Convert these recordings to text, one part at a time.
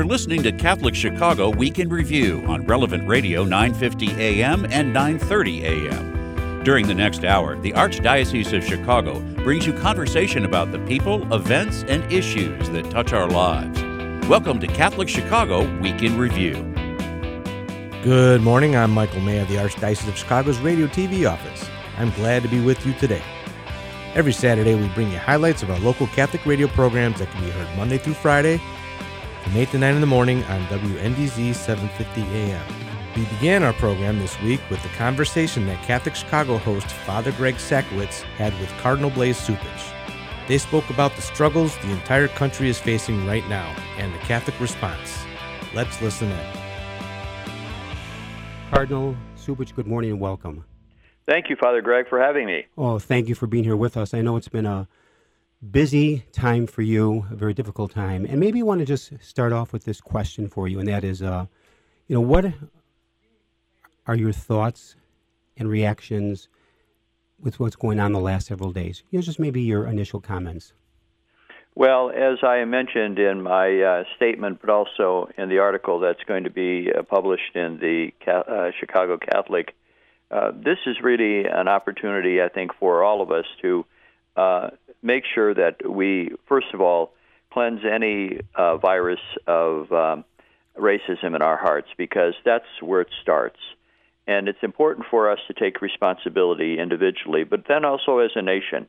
You're listening to Catholic Chicago Week in Review on Relevant Radio 950 AM and 930 AM. During the next hour, the Archdiocese of Chicago brings you conversation about the people, events, and issues that touch our lives. Welcome to Catholic Chicago Week in Review. Good morning. I'm Michael May of the Archdiocese of Chicago's Radio TV office. I'm glad to be with you today. Every Saturday, we bring you highlights of our local Catholic radio programs that can be heard Monday through Friday from 8 to 9 in the morning on WNDZ 750 AM. We began our program this week with the conversation that Catholic Chicago host Father Greg Sakowicz had with Cardinal Blase Cupich. They spoke about the struggles the entire country is facing right now and the Catholic response. Let's listen in. Cardinal Cupich, good morning and welcome. Thank you, Father Greg, for having me. Oh, thank you for being here with us. I know it's been a busy time for you, a very difficult time. And maybe you want to just start off with this question for you, and that is, uh, you know, what are your thoughts and reactions with what's going on the last several days? You know, just maybe your initial comments. Well, as I mentioned in my uh, statement, but also in the article that's going to be uh, published in the uh, Chicago Catholic uh, this is really an opportunity, I think, for all of us to uh, make sure that we, first of all, cleanse any uh, virus of um, racism in our hearts because that's where it starts. And it's important for us to take responsibility individually, but then also as a nation.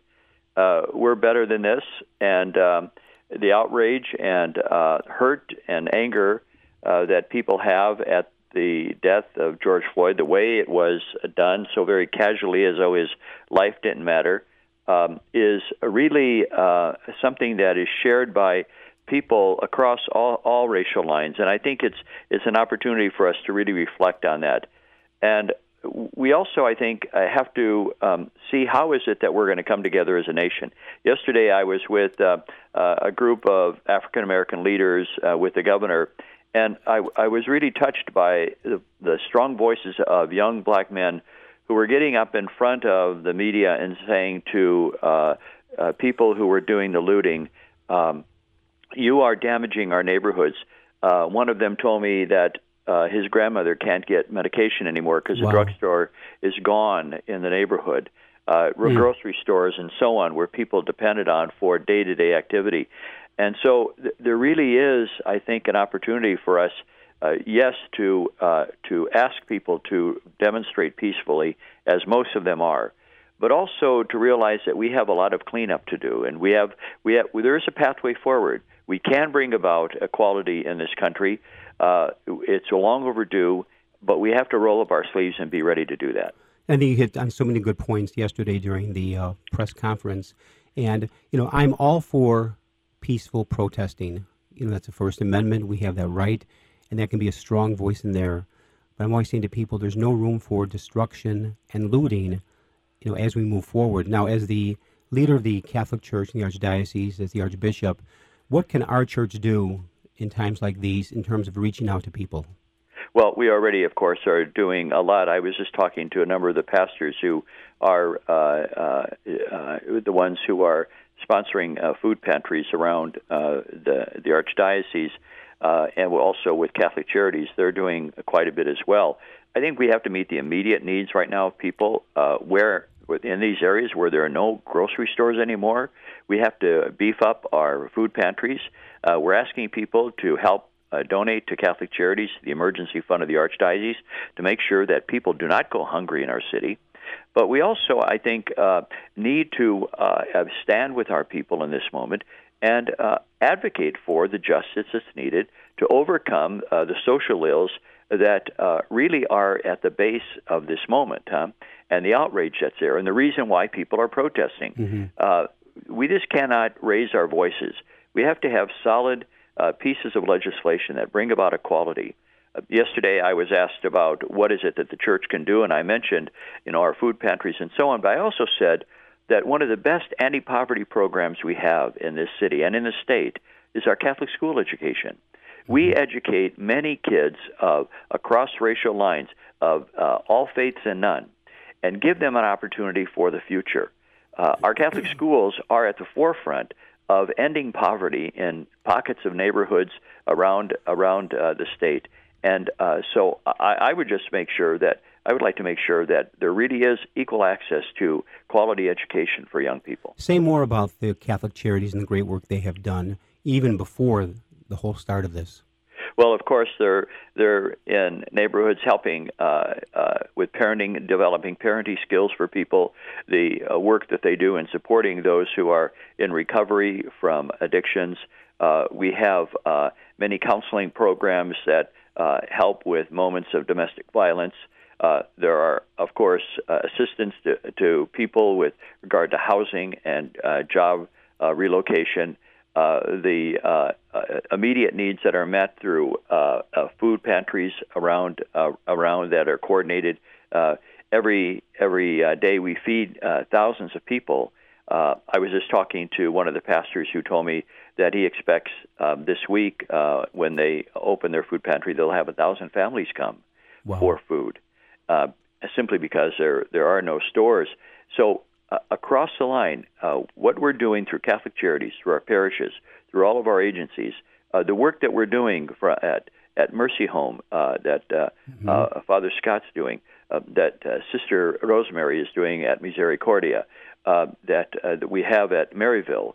Uh, we're better than this, and um, the outrage and uh, hurt and anger uh, that people have at the death of George Floyd, the way it was done, so very casually as though his life didn't matter, um, is really uh, something that is shared by people across all, all racial lines. And I think it's it's an opportunity for us to really reflect on that. And we also, I think, uh, have to um, see how is it that we're going to come together as a nation. Yesterday, I was with uh, uh, a group of African American leaders uh, with the governor, and I, I was really touched by the, the strong voices of young black men who were getting up in front of the media and saying to uh, uh, people who were doing the looting, um, "You are damaging our neighborhoods." Uh, one of them told me that uh, his grandmother can't get medication anymore because wow. the drugstore is gone in the neighborhood. Uh, mm. Grocery stores and so on, where people depended on for day-to-day activity. And so th- there really is, I think, an opportunity for us, uh, yes, to uh, to ask people to demonstrate peacefully, as most of them are, but also to realize that we have a lot of cleanup to do, and we have we have there is a pathway forward. We can bring about equality in this country. Uh, it's long overdue, but we have to roll up our sleeves and be ready to do that. Think you hit on so many good points yesterday during the uh, press conference, and you know I'm all for peaceful protesting. You know, that's the First Amendment. We have that right, and that can be a strong voice in there. But I'm always saying to people, there's no room for destruction and looting, you know, as we move forward. Now, as the leader of the Catholic Church in the Archdiocese, as the Archbishop, what can our church do in times like these in terms of reaching out to people? Well, we already, of course, are doing a lot. I was just talking to a number of the pastors who are uh, uh, uh, the ones who are sponsoring uh, food pantries around uh, the the archdiocese, uh, and also with Catholic Charities, they're doing quite a bit as well. I think we have to meet the immediate needs right now of people. Uh, where in these areas where there are no grocery stores anymore, we have to beef up our food pantries. Uh, we're asking people to help uh, donate to Catholic Charities, the emergency fund of the Archdiocese, to make sure that people do not go hungry in our city. But we also, I think, uh, need to uh, stand with our people in this moment and uh, advocate for the justice that's needed to overcome uh, the social ills that uh, really are at the base of this moment, huh? and the outrage that's there, and the reason why people are protesting. Mm-hmm. Uh, we just cannot raise our voices. We have to have solid pieces of legislation that bring about equality yesterday I was asked about what is it that the church can do, and I mentioned, you know, our food pantries and so on. But I also said that one of the best anti-poverty programs we have in this city and in the state is our Catholic school education. We mm-hmm. educate many kids uh, across racial lines of uh, all faiths and none, and give them an opportunity for the future. Uh, our Catholic schools are at the forefront of ending poverty in pockets of neighborhoods around around uh, the state. And uh, so I, I would just make sure that I would like to make sure that there really is equal access to quality education for young people. Say more about the Catholic Charities and the great work they have done even before the whole start of this. Well, of course, they're they're in neighborhoods helping uh, uh, with parenting, developing parenting skills for people. The uh, work that they do in supporting those who are in recovery from addictions. Uh, we have uh, many counseling programs that uh, help with moments of domestic violence. There are, of course, assistance to, to, people with regard to housing and job relocation. Uh, the uh, uh, immediate needs that are met through uh, uh, food pantries around around that are coordinated. every every day we feed thousands of people. I was just talking to one of the pastors who told me that he expects um, this week when they open their food pantry, they'll have a thousand families come wow. for food, simply because there there are no stores. So uh, across the line, uh, what we're doing through Catholic Charities, through our parishes, through all of our agencies, uh, the work that we're doing for, at at Mercy Home, uh, that uh, mm-hmm. Uh, Father Scott's doing, that Sister Rosemary is doing at Misericordia, that that we have at Maryville,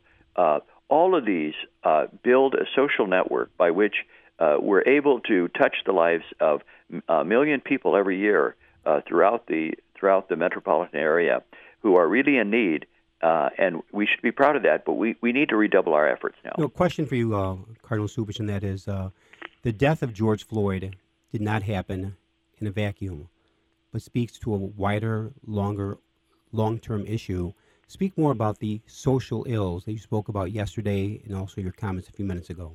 all of these build a social network by which we're able to touch the lives of a million people every year throughout the throughout the metropolitan area who are really in need, uh, and we should be proud of that. But we, we need to redouble our efforts now. No question for you, uh, Cardinal Cupich, and that is uh, the death of George Floyd did not happen in a vacuum, but speaks to a wider, longer, long-term issue. Speak more about the social ills that you spoke about yesterday, and also your comments a few minutes ago.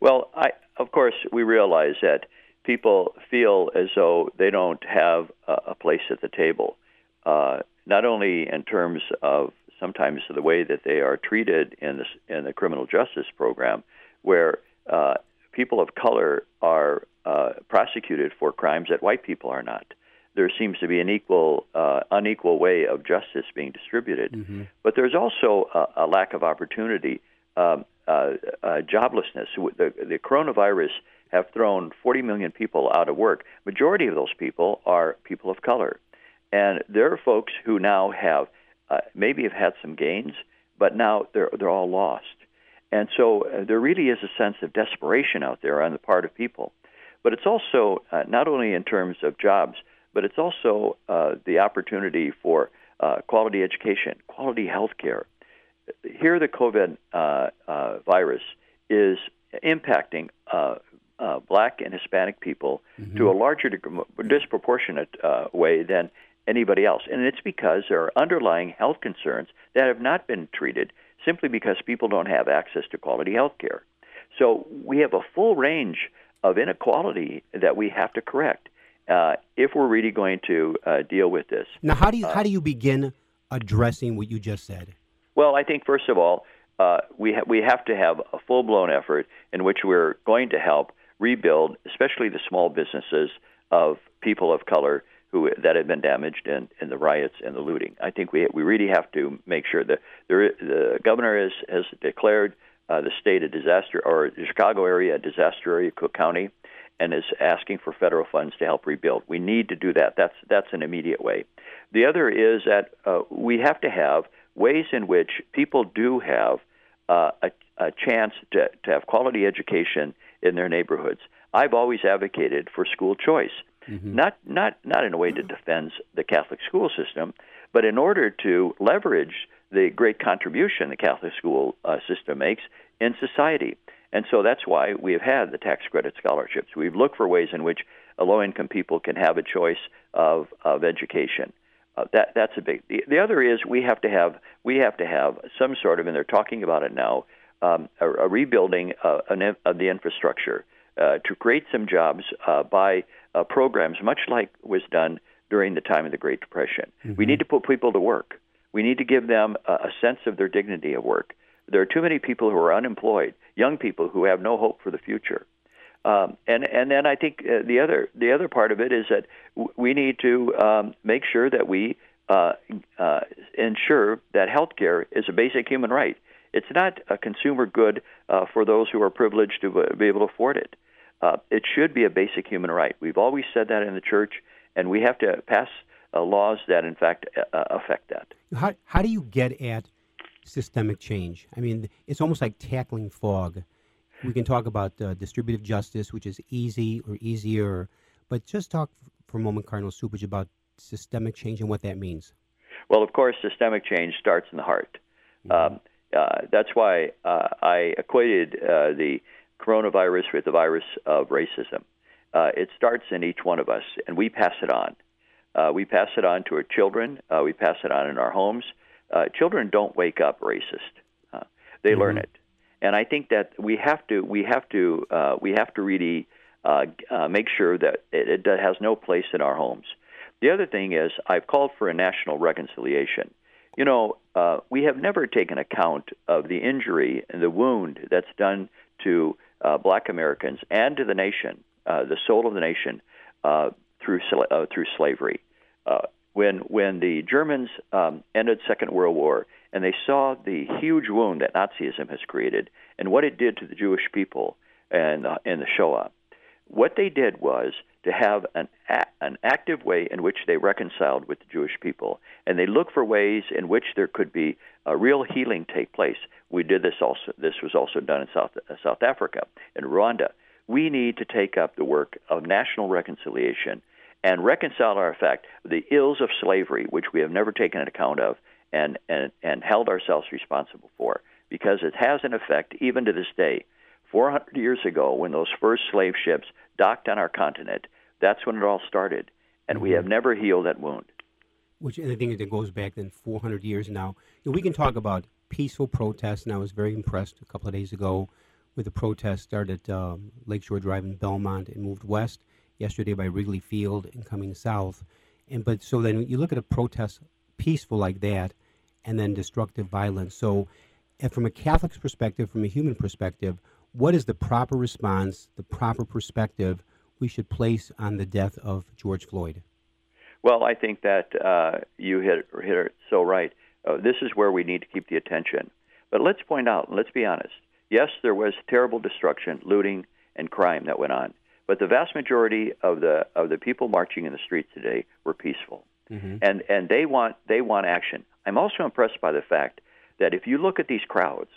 Well, I, of course, we realize that people feel as though they don't have a, place at the table. Uh, not only in terms of sometimes the way that they are treated in the in the criminal justice program, where uh, people of color are uh, prosecuted for crimes that white people are not. There seems to be an equal, uh, unequal way of justice being distributed, mm-hmm. but there's also a, a lack of opportunity, um, uh, uh, joblessness. The, the coronavirus have thrown 40 million people out of work. Majority of those people are people of color. And there are folks who now have uh, maybe have had some gains, but now they're they're all lost. And so uh, there really is a sense of desperation out there on the part of people. But it's also uh, not only in terms of jobs, but it's also uh, the opportunity for uh, quality education, quality health care. Here, the COVID uh, virus is impacting black and Hispanic people mm-hmm. to a larger, degree, disproportionate way than anybody else. And it's because there are underlying health concerns that have not been treated simply because people don't have access to quality health care. So we have a full range of inequality that we have to correct uh, if we're really going to uh, deal with this. Now, how do you how do you begin addressing what you just said? Well, I think first of all, uh, we ha- we have to have a full blown effort in which we're going to help rebuild, especially the small businesses of people of color who that had been damaged in, in the riots and the looting. I think we we really have to make sure that there, the governor has has declared uh, the state a disaster or the Chicago area a disaster area, Cook County, and is asking for federal funds to help rebuild. We need to do that. That's that's an immediate way. The other is that uh, we have to have ways in which people do have uh, a, a chance to, to have quality education in their neighborhoods. I've always advocated for school choice mm-hmm. not not not in a way that defends the Catholic school system, but in order to leverage the great contribution the Catholic school uh, system makes in society. And so that's why we have had the tax credit scholarships. We've looked for ways in which low income people can have a choice of, of education. Uh, that that's a big. The, the other is we have to have we have to have some sort of, and they're talking about it now, um, a, a, rebuilding uh, an, of the infrastructure uh, to create some jobs uh, by uh, programs, much like was done during the time of the Great Depression. Mm-hmm. We need to put people to work. We need to give them a, a sense of their dignity of work. There are too many people who are unemployed, young people who have no hope for the future. Um, and and then I think uh, the other the other part of it is that w- we need to um, make sure that we uh, uh, ensure that health care is a basic human right. It's not a consumer good uh, for those who are privileged to be able to afford it. Uh, it should be a basic human right. We've always said that in the church, and we have to pass uh, laws that, in fact, affect that. How, how do you get at systemic change? I mean, it's almost like tackling fog. We can talk about uh, distributive justice, which is easy or easier, but just talk for a moment, Cardinal Cupich, about systemic change and what that means. Well, of course, systemic change starts in the heart. Mm-hmm. Um, uh, that's why uh, I equated uh, the coronavirus with the virus of racism. Uh, it starts in each one of us, and we pass it on. Uh, we pass it on to our children. Uh, we pass it on in our homes. children don't wake up racist; they mm-hmm. learn it, and I think that we have to we have to we have to really make sure that it, it has no place in our homes. The other thing is, I've called for a national reconciliation. You know, uh, we have never taken account of the injury and the wound that's done to uh, black Americans and to the nation, uh, the soul of the nation, uh, through, uh, through slavery. Uh, when, when the Germans um, ended Second World War and they saw the huge wound that Nazism has created and what it did to the Jewish people and, and the Shoah, what they did was to have an, a- an active way in which they reconciled with the Jewish people, and they looked for ways in which there could be a real healing take place. We did this also. This was also done in South uh, South Africa, in Rwanda. We need to take up the work of national reconciliation and reconcile our effect the ills of slavery, which we have never taken account of and, and, and held ourselves responsible for, because it has an effect even to this day. 400 years ago, when those first slave ships docked on our continent, that's when it all started. And mm-hmm. we have never healed that wound. Which I think that goes back then 400 years now. We can talk about peaceful protests, and I was very impressed a couple of days ago with the protest started at um, Lakeshore Drive in Belmont and moved west yesterday by Wrigley Field and coming south. And but so then you look at a protest peaceful like that, and then destructive violence. So, from a Catholic's perspective, from a human perspective, what is the proper response, the proper perspective we should place on the death of George Floyd? Well, I think that uh, you hit, hit it so right. Uh, this is where we need to keep the attention. But let's point out, let's be honest. Yes, there was terrible destruction, looting, and crime that went on. But the vast majority of the of the people marching in the streets today were peaceful, mm-hmm. and and they want they want action. I'm also impressed by the fact that if you look at these crowds,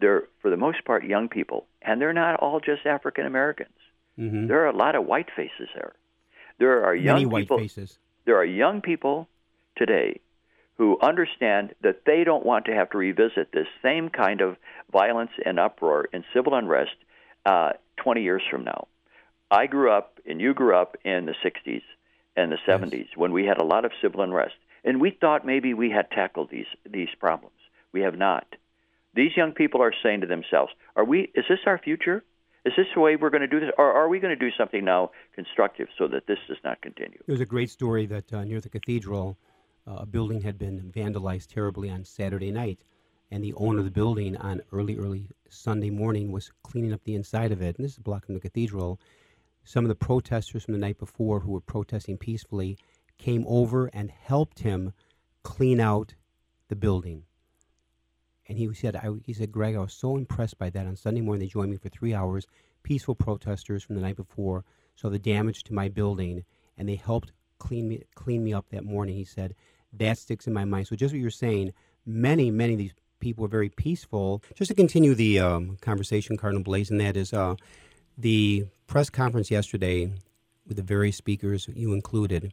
they're for the most part young people, and they're not all just African Americans. Mm-hmm. There are a lot of white faces there. There are young Many people, white faces. There are young people today who understand that they don't want to have to revisit this same kind of violence and uproar and civil unrest uh, 20 years from now. I grew up, and you grew up in the 60s and the 70s yes. when we had a lot of civil unrest, and we thought maybe we had tackled these these problems. We have not. These young people are saying to themselves, "Are we? Is this our future? Is this the way we're going to do this, or are we going to do something now constructive so that this does not continue?" There's a great story that uh, near the cathedral, uh, a building had been vandalized terribly on Saturday night, and the owner of the building on early, early Sunday morning was cleaning up the inside of it. And this is blocking the cathedral. Some of the protesters from the night before, who were protesting peacefully, came over and helped him clean out the building. And he said, I, he said, Greg, I was so impressed by that. On Sunday morning, they joined me for three hours, peaceful protesters from the night before, saw the damage to my building, and they helped clean me, clean me up that morning. He said, that sticks in my mind. So just what you're saying, many, many of these people were very peaceful. Just to continue the um, conversation, Cardinal Blase, and that is uh, the press conference yesterday with the various speakers, you included,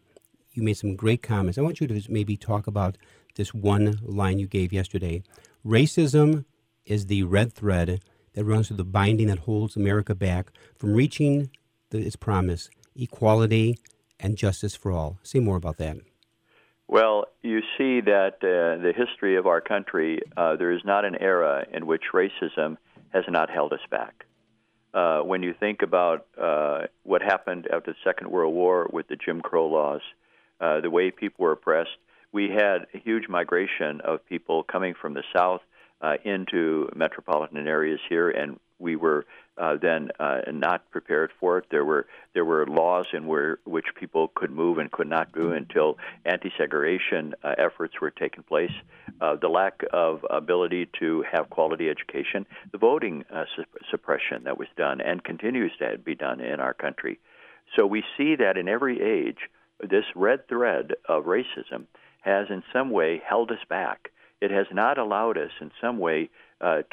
you made some great comments. I want you to maybe talk about this one line you gave yesterday. Racism is the red thread that runs through the binding that holds America back from reaching the, its promise equality and justice for all. Say more about that. Well, you see that uh, the history of our country, uh, there is not an era in which racism has not held us back. Uh, when you think about uh, what happened after the Second World War with the Jim Crow laws, uh, the way people were oppressed, we had a huge migration of people coming from the South uh, into metropolitan areas here, and we were uh, then uh, not prepared for it. There were there were laws in where which people could move and could not do until anti-segregation uh, efforts were taking place. Uh, the lack of ability to have quality education, the voting uh, su- suppression that was done and continues to be done in our country. So we see that in every age, this red thread of racism has in some way held us back. It has not allowed us in some way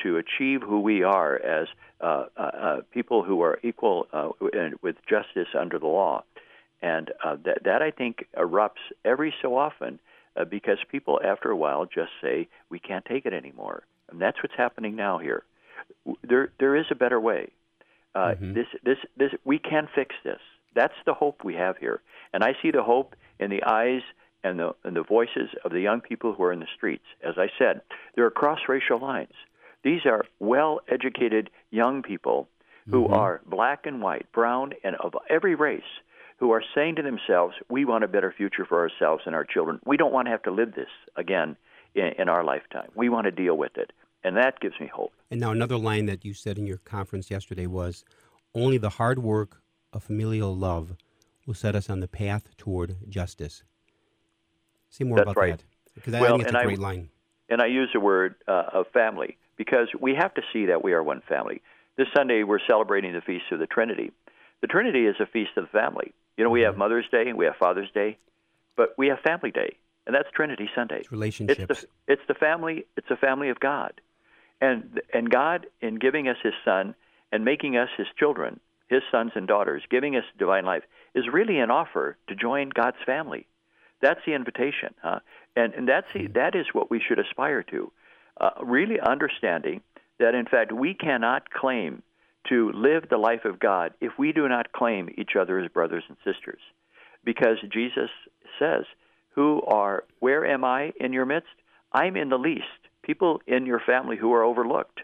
to achieve who we are as uh, uh, uh people who are equal uh, with justice under the law. And uh, that, that, I think, erupts every so often because people, after a while, just say, we can't take it anymore. And that's what's happening now here. There, there is a better way. Mm-hmm. This, this, this, we can fix this. That's the hope we have here. And I see the hope in the eyes and the, and the voices of the young people who are in the streets. As I said, there are cross racial lines. These are well educated young people who mm-hmm. are black and white, brown, and of every race who are saying to themselves, We want a better future for ourselves and our children. We don't want to have to live this again in, in our lifetime. We want to deal with it. And that gives me hope. And now, another line that you said in your conference yesterday was only the hard work of familial love will set us on the path toward justice. Say more That's about right. that. Because I well, think it's a great I, line. And I use the word uh, of family because we have to see that we are one family. This Sunday, we're celebrating the Feast of the Trinity. The Trinity is a feast of the family. You know, we have mm-hmm. Mother's Day and we have Father's Day, but we have Family Day, and that's Trinity Sunday. It's relationships. It's the, it's the family. It's a family of God, and and God, in giving us His Son and making us His children, His sons and daughters, giving us divine life, is really an offer to join God's family. That's the invitation, huh? And and that's the, mm-hmm. that is what we should aspire to uh, really understanding that, in fact, we cannot claim to live the life of God if we do not claim each other as brothers and sisters. Because Jesus says, Who are, where am I in your midst? I'm in the least. People in your family who are overlooked.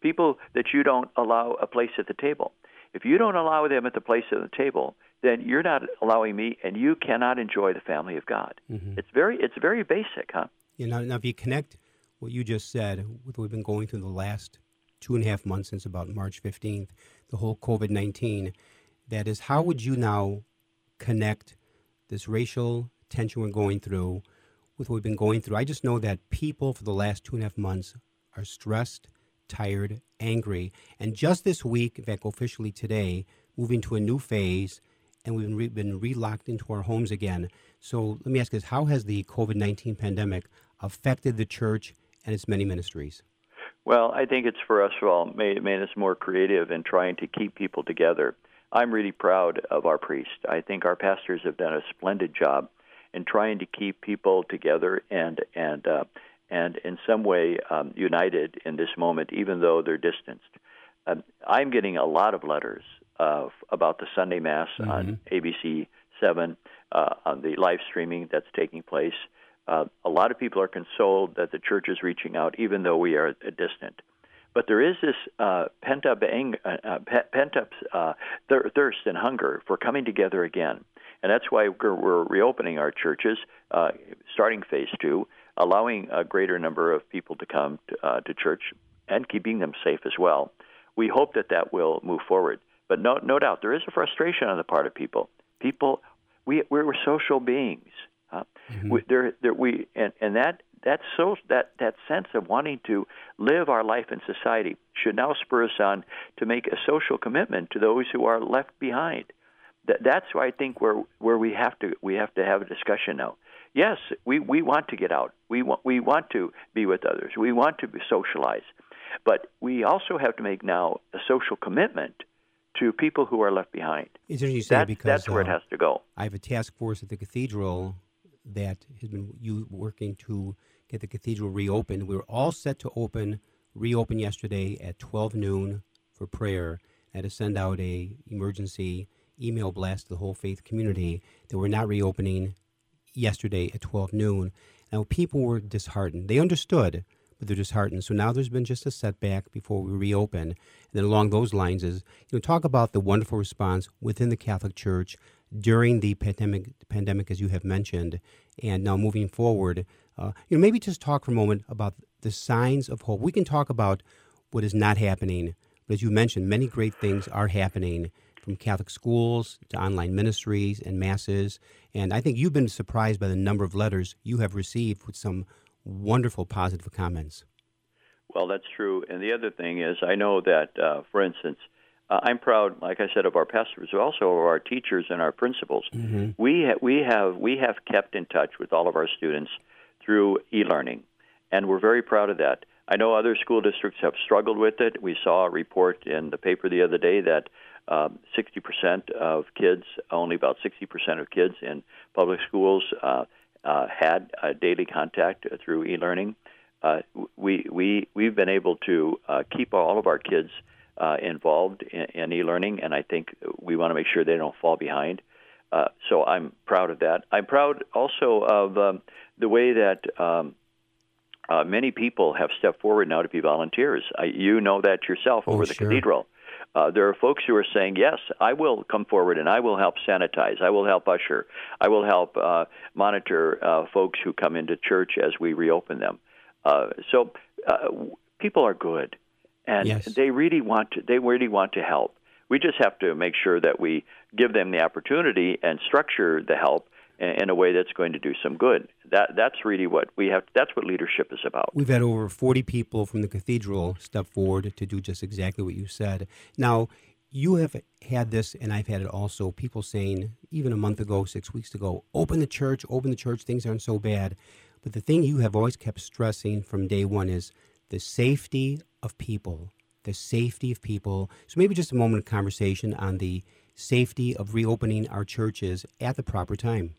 People that you don't allow a place at the table. If you don't allow them at the place at the table, then you're not allowing me, and you cannot enjoy the family of God. Mm-hmm. It's very, it's very basic, huh? You know, now if you connect what you just said, what we've been going through the last two and a half months since about March 15th, the whole COVID 19, that is, how would you now connect this racial tension we're going through with what we've been going through? I just know that people for the last two and a half months are stressed, tired, angry. And just this week, in fact, officially today, moving to a new phase, and we've been, re- been relocked into our homes again. So let me ask this how has the COVID 19 pandemic affected the church and its many ministries? Well, I think it's for us all made, made us more creative in trying to keep people together. I'm really proud of our priest. I think our pastors have done a splendid job in trying to keep people together and and uh, and in some way um, united in this moment, even though they're distanced. Um, I'm getting a lot of letters of about the Sunday Mass mm-hmm. on ABC Seven, uh, on the live streaming that's taking place. Uh, a lot of people are consoled that the church is reaching out, even though we are distant. But there is this uh, pent up ang- uh, uh uh, thir- thirst and hunger for coming together again, and that's why we're, reopening our churches, uh, starting phase two, allowing a greater number of people to come to, to church and keeping them safe as well. We hope that that will move forward. But no, no doubt, there is a frustration on the part of people. People, we, we're social beings. Uh, mm-hmm. we, there, there, we, and, and that that so that that sense of wanting to live our life in society should now spur us on to make a social commitment to those who are left behind. That that's why I think where where we have to we have to have a discussion now. Yes, we, we want to get out. We want we want to be with others. We want to socialize, but we also have to make now a social commitment to people who are left behind. It's interesting you say that's, because that's where uh, it has to go. I have a task force at the cathedral that has been you working to get the cathedral reopened. We were all set to open, reopen yesterday at 12 noon for prayer. I had to send out a emergency email blast to the whole faith community that we're not reopening yesterday at 12 noon. Now, people were disheartened. They understood, but they're disheartened. So now there's been just a setback before we reopen. And then along those lines is, you know, talk about the wonderful response within the Catholic Church during the pandemic, pandemic as you have mentioned, and now moving forward, Uh, you know, maybe just talk for a moment about the signs of hope. We can talk about what is not happening, but as you mentioned, many great things are happening from Catholic schools to online ministries and masses. And I think you've been surprised by the number of letters you have received with some wonderful positive comments. Well, that's true. And the other thing is, I know that, uh, for instance, uh, I'm proud, like I said, of our pastors, but also of our teachers and our principals. Mm-hmm. We ha- we have we have kept in touch with all of our students through e-learning, and we're very proud of that. I know other school districts have struggled with it. We saw a report in the paper the other day that um, 60% of kids, only about 60% of kids in public schools, uh, uh, had daily contact through e-learning. Uh, we we we've been able to uh, keep all of our kids uh, involved in, in, e-learning, and I think we want to make sure they don't fall behind. Uh, so I'm proud of that. I'm proud also of um, the way that um, uh, many people have stepped forward now to be volunteers. I, you know that yourself over oh, the sure. cathedral. Uh, there are folks who are saying, "Yes, I will come forward and I will help sanitize. I will help usher. I will help uh, monitor uh, folks who come into church as we reopen them." Uh, so uh, people are good, and yes. they really want to. They really want to help. We just have to make sure that we give them the opportunity and structure the help in a way that's going to do some good. That that's really what we have. That's what leadership is about. We've had over forty people from the cathedral step forward to do just exactly what you said. Now, you have had this, and I've had it also. People saying even a month ago, six weeks ago, open the church, open the church. Things aren't so bad. But the thing you have always kept stressing from day one is the safety of people. The safety of people. So maybe just a moment of conversation on the safety of reopening our churches at the proper time.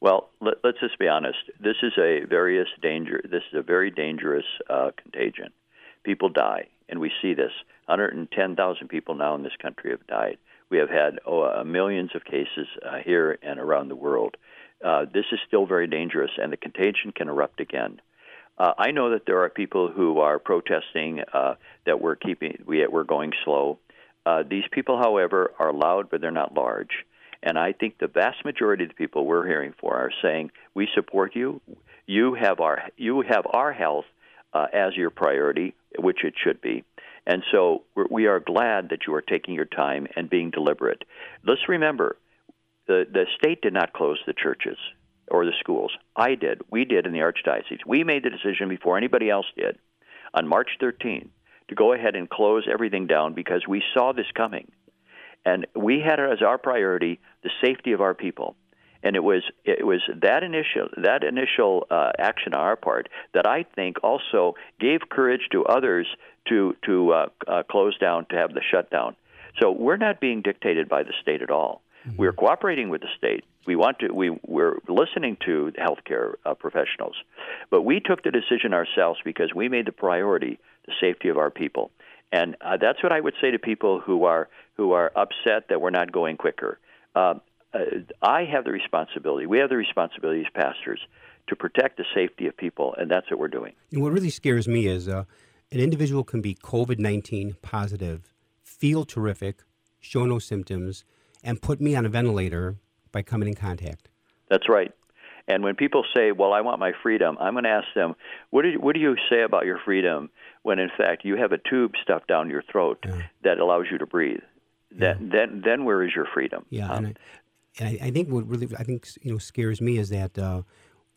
Well, let, us just be honest. This is a various danger. This is a very dangerous uh, contagion. People die, and we see this. 110,000 people now in this country have died. We have had oh, uh, millions of cases uh, here and around the world. Uh, this is still very dangerous, and the contagion can erupt again. Uh, I know that there are people who are protesting uh, that we're keeping we, we're going slow. Uh, these people, however, are loud, but they're not large. And I think the vast majority of the people we're hearing for are saying, "We support you. You have our you have our health uh, as your priority, which it should be." And so we're, we are glad that you are taking your time and being deliberate. Let's remember, the the state did not close the churches or the schools. I did. We did in the archdiocese. We made the decision before anybody else did on March 13 to go ahead and close everything down because we saw this coming. And we had as our priority the safety of our people. And it was it was that initial that initial uh, action on our part that I think also gave courage to others to to uh, uh, close down to have the shutdown. So we're not being dictated by the state at all. Mm-hmm. We're cooperating with the state. We want to. We we're listening to healthcare uh, professionals, but we took the decision ourselves because we made the priority the safety of our people. And uh, that's what I would say to people who are who are upset that we're not going quicker. Uh, uh, I have the responsibility. We have the responsibility as pastors to protect the safety of people, and that's what we're doing. And what really scares me is uh, an individual can be COVID nineteen positive, feel terrific, show no symptoms, and put me on a ventilator by coming in contact. That's right. And when people say, "Well, I want my freedom," I'm going to ask them, "What do you, what do you say about your freedom when in fact you have a tube stuffed down your throat yeah. that allows you to breathe. Yeah. Then, then, then where is your freedom? Yeah, um, and, I, and I, I, think what really I think you know scares me is that uh,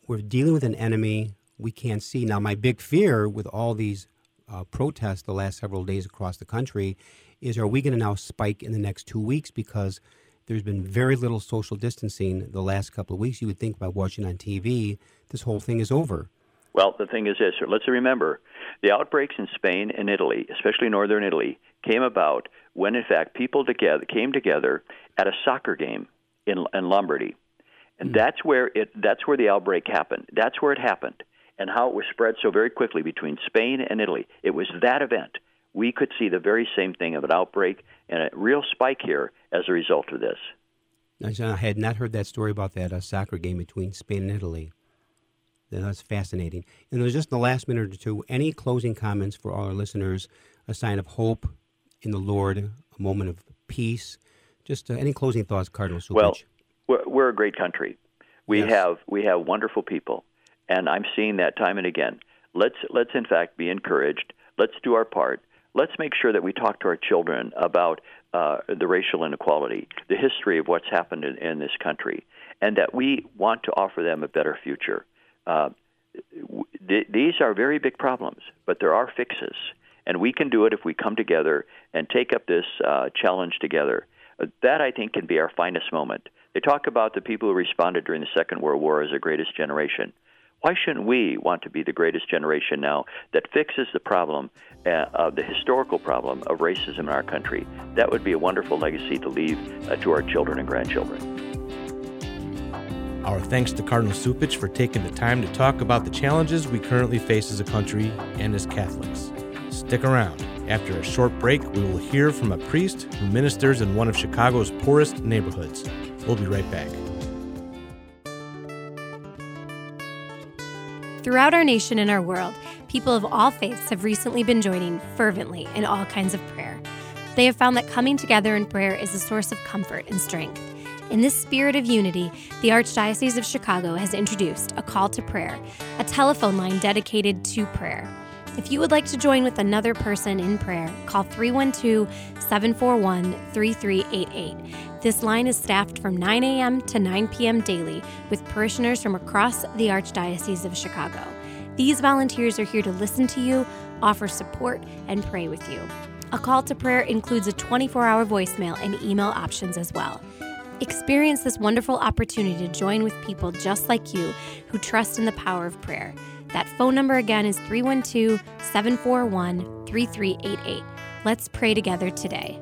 we're dealing with an enemy we can't see. Now, my big fear with all these uh, protests the last several days across the country is: Are we going to now spike in the next two weeks because there's been very little social distancing the last couple of weeks? You would think by watching on TV, this whole thing is over. Well, the thing is this: let's remember the outbreaks in Spain and Italy, especially northern Italy, came about when, in fact, people together came together at a soccer game in, in Lombardy, and mm-hmm. that's where it that's where the outbreak happened. That's where it happened, and how it was spread so very quickly between Spain and Italy. It was that event. We could see the very same thing of an outbreak and a real spike here as a result of this. I had not heard that story about that uh, soccer game between Spain and Italy. That's fascinating. And there's just in the last minute or two, any closing comments for all our listeners, a sign of hope in the Lord, a moment of peace. Just uh, any closing thoughts, Cardinal Cupich? Well, we're, we're, a great country. We yes. have we have wonderful people. and I'm seeing that time and again. Let's let's in fact be encouraged. Let's do our part. Let's make sure that we talk to our children about uh, the racial inequality, the history of what's happened in, in, this country, and that we want to offer them a better future. Uh, th- these are very big problems, but there are fixes, and we can do it if we come together and take up this uh, challenge together. Uh, that I think can be our finest moment. They talk about the people who responded during the Second World War as the greatest generation. Why shouldn't we want to be the greatest generation now that fixes the problem uh, of the historical problem of racism in our country? That would be a wonderful legacy to leave uh, to our children and grandchildren. Our thanks to Cardinal Cupich for taking the time to talk about the challenges we currently face as a country and as Catholics. Stick around. After a short break, we will hear from a priest who ministers in one of Chicago's poorest neighborhoods. We'll be right back. Throughout our nation and our world, people of all faiths have recently been joining fervently in all kinds of prayer. They have found that coming together in prayer is a source of comfort and strength. In this spirit of unity, the Archdiocese of Chicago has introduced a call to prayer, a telephone line dedicated to prayer. If you would like to join with another person in prayer, call 312 741 3388. This line is staffed from 9 a.m. to 9 p.m. daily with parishioners from across the Archdiocese of Chicago. These volunteers are here to listen to you, offer support, and pray with you. A call to prayer includes a 24 hour voicemail and email options as well. Experience this wonderful opportunity to join with people just like you who trust in the power of prayer. That phone number again is 312 741 3388. Let's pray together today.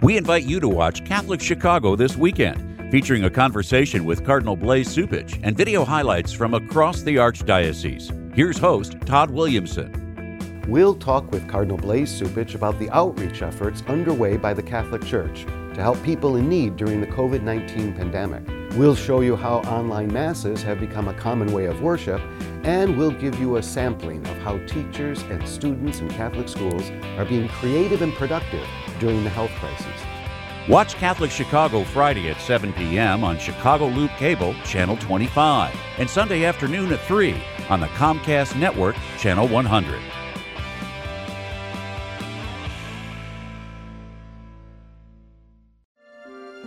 We invite you to watch Catholic Chicago this weekend, featuring a conversation with Cardinal Blase Cupich and video highlights from across the Archdiocese. Here's host Todd Williamson. We'll talk with Cardinal Blase Cupich about the outreach efforts underway by the Catholic Church to help people in need during the COVID 19 pandemic. We'll show you how online masses have become a common way of worship, and we'll give you a sampling of how teachers and students in Catholic schools are being creative and productive during the health crisis. Watch Catholic Chicago Friday at 7 p.m. on Chicago Loop Cable, Channel 25, and Sunday afternoon at 3 on the Comcast Network, Channel 100.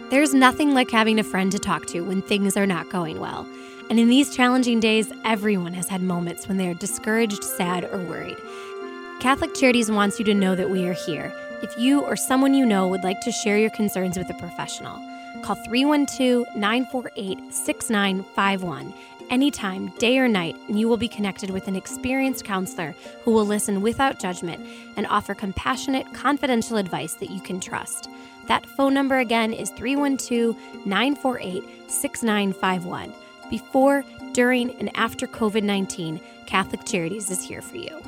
There's nothing like having a friend to talk to when things are not going well. And in these challenging days, everyone has had moments when they are discouraged, sad, or worried. Catholic Charities wants you to know that we are here. If you or someone you know would like to share your concerns with a professional, call 312 948 6951 anytime, day or night, and you will be connected with an experienced counselor who will listen without judgment and offer compassionate, confidential advice that you can trust. That phone number again is 312 948 6951. Before, during, and after COVID 19, Catholic Charities is here for you.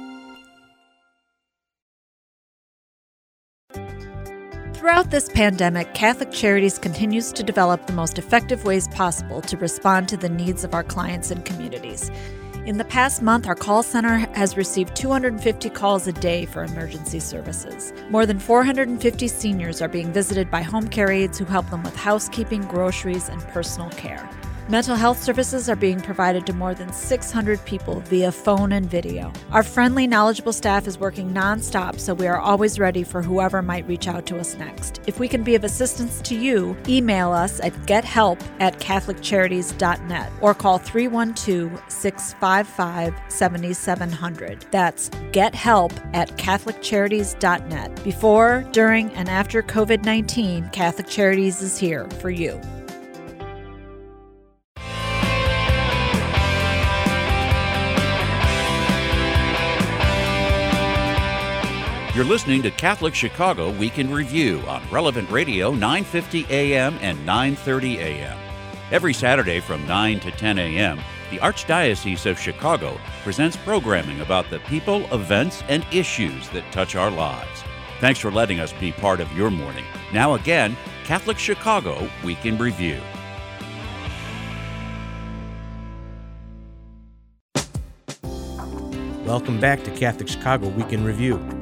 Throughout this pandemic, Catholic Charities continues to develop the most effective ways possible to respond to the needs of our clients and communities. In the past month, our call center has received 250 calls a day for emergency services. More than 450 seniors are being visited by home care aides who help them with housekeeping, groceries, and personal care. Mental health services are being provided to more than 600 people via phone and video. Our friendly, knowledgeable staff is working nonstop, so we are always ready for whoever might reach out to us next. If we can be of assistance to you, email us at gethelp at catholiccharities.net or call 312 655 7700. That's gethelp at catholiccharities.net. Before, during, and after COVID 19, Catholic Charities is here for you. You're listening to Catholic Chicago Week in Review on Relevant Radio 950 AM and 930 AM. Every Saturday from 9 to 10 a.m., the Archdiocese of Chicago presents programming about the people, events, and issues that touch our lives. Thanks for letting us be part of your morning. Now again, Catholic Chicago Week in Review. Welcome back to Catholic Chicago Week in Review.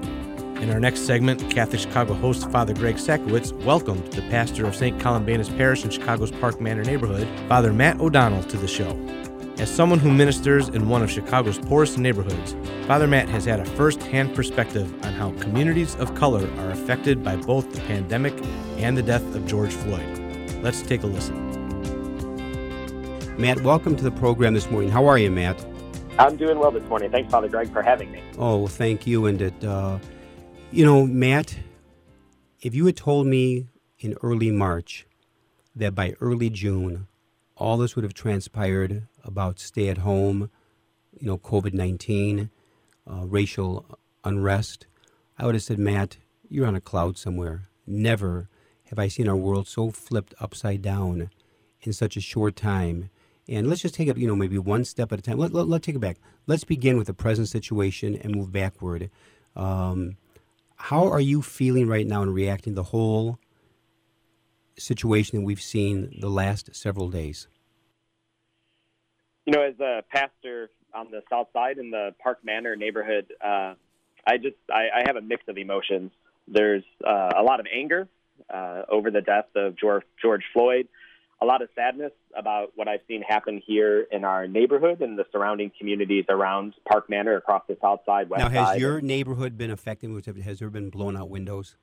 In our next segment, Catholic Chicago host Father Greg Sakowicz welcomed the pastor of St. Columbanus Parish in Chicago's Park Manor neighborhood, Father Matt O'Donnell, to the show. As someone who ministers in one of Chicago's poorest neighborhoods, Father Matt has had a first hand perspective on how communities of color are affected by both the pandemic and the death of George Floyd. Let's take a listen. Matt, welcome to the program this morning. How are you, Matt? I'm doing well this morning. Thanks, Father Greg, for having me. Oh, thank you. And it, uh, you know, Matt, if you had told me in early March that by early June, all this would have transpired about stay at home, you know, COVID 19, uh, racial unrest, I would have said, Matt, you're on a cloud somewhere. Never have I seen our world so flipped upside down in such a short time. And let's just take it, you know, maybe one step at a time. Let, let, let's take it back. Let's begin with the present situation and move backward. Um, how are you feeling right now and reacting to the whole situation that we've seen the last several days? You know, as a pastor on the south side in the Park Manor neighborhood, uh, I just I, I, have a mix of emotions. There's uh, a lot of anger uh, over the death of George, George Floyd, a lot of sadness about what I've seen happen here in our neighborhood and the surrounding communities around Park Manor across the south side, west now, has side. your neighborhood been affected? Has there been blown out windows?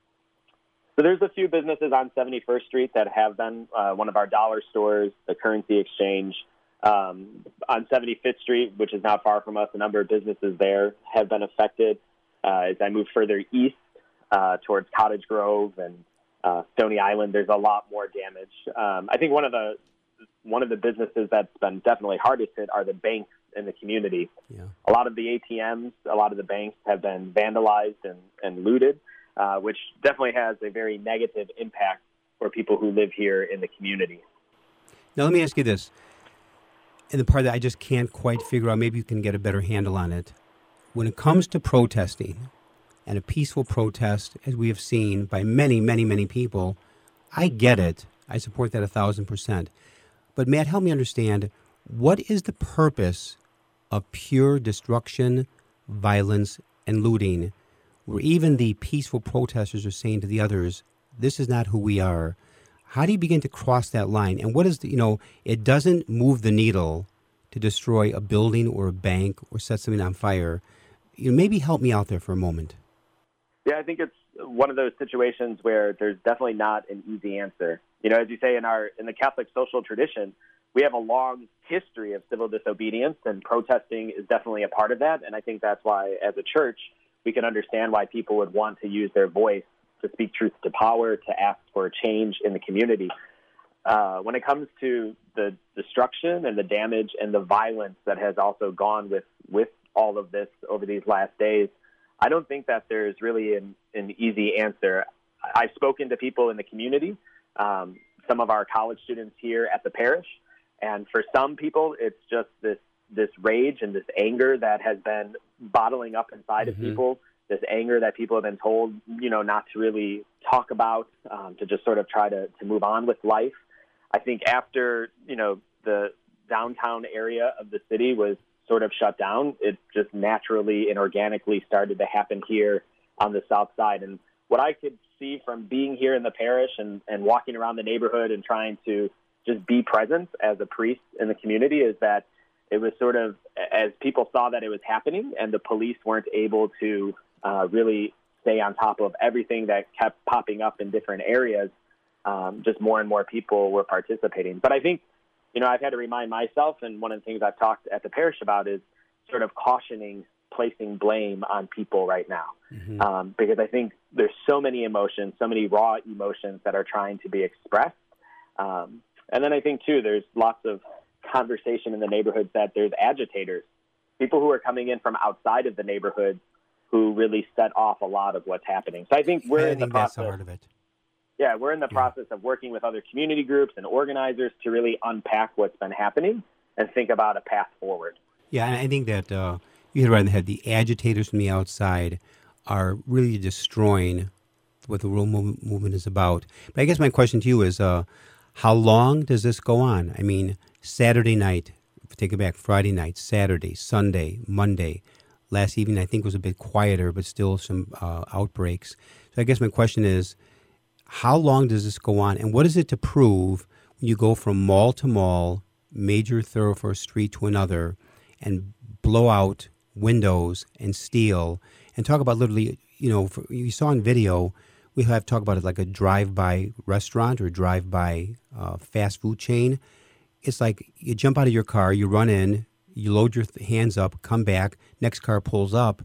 So there's a few businesses on 71st Street that have been. Uh, one of our dollar stores, the Currency Exchange, um, on 75th Street, which is not far from us. A number of businesses there have been affected. Uh, as I move further east uh, towards Cottage Grove and uh, Stony Island, there's a lot more damage. Um, I think one of the one of the businesses that's been definitely hardest hit are the banks in the community. Yeah. A lot of the ATMs, a lot of the banks have been vandalized and, and looted, uh, which definitely has a very negative impact for people who live here in the community. Now, let me ask you this. And the part that I just can't quite figure out, maybe you can get a better handle on it. When it comes to protesting, and a peaceful protest, as we have seen by many, many, many people, I get it. I support that a thousand percent. But Matt, help me understand what is the purpose of pure destruction, violence, and looting, where even the peaceful protesters are saying to the others, this is not who we are. How do you begin to cross that line? And what is the, you know, it doesn't move the needle to destroy a building or a bank or set something on fire. You know, maybe help me out there for a moment. Yeah, I think it's one of those situations where there's definitely not an easy answer. You know, as you say in our in the Catholic social tradition, we have a long history of civil disobedience, and protesting is definitely a part of that. And I think that's why, as a church, we can understand why people would want to use their voice to speak truth to power, to ask for a change in the community. Uh, when it comes to the destruction and the damage and the violence that has also gone with with all of this over these last days, I don't think that there's really an, an easy answer. I've spoken to people in the community, um, some of our college students here at the parish, and for some people, it's just this this rage and this anger that has been bottling up inside mm-hmm. of people. This anger that people have been told, you know, not to really talk about, um, to just sort of try to to move on with life. I think after you know the downtown area of the city was sort of shut down, it just naturally and organically started to happen here on the south side. And what I could see from being here in the parish and, and walking around the neighborhood and trying to just be present as a priest in the community is that it was sort of as people saw that it was happening and the police weren't able to uh, really stay on top of everything that kept popping up in different areas. Um, just more and more people were participating. But I think you know, I've had to remind myself, and one of the things I've talked at the parish about is sort of cautioning placing blame on people right now. Mm-hmm. Um, because I think there's so many emotions, so many raw emotions that are trying to be expressed. Um, and then I think, too, there's lots of conversation in the neighborhoods that there's agitators, people who are coming in from outside of the neighborhoods who really set off a lot of what's happening. So I think we're I in think the process. The of it yeah, we're in the yeah. process of working with other community groups and organizers to really unpack what's been happening and think about a path forward. Yeah, and I think that uh, you hit right on the head. The agitators from the outside are really destroying what the world movement is about. But I guess my question to you is, uh, how long does this go on? I mean, Saturday night, take it back, Friday night, Saturday, Sunday, Monday. last evening, I think, was a bit quieter, but still some uh, outbreaks. So I guess my question is, how long does this go on, and what is it to prove when you go from mall to mall, major thoroughfare street to another, and blow out windows and steal and talk about literally, you know, for, you saw in video, we have talk about it like a drive-by restaurant or drive-by uh, fast food chain. It's like you jump out of your car, you run in, you load your th- hands up, come back, next car pulls up.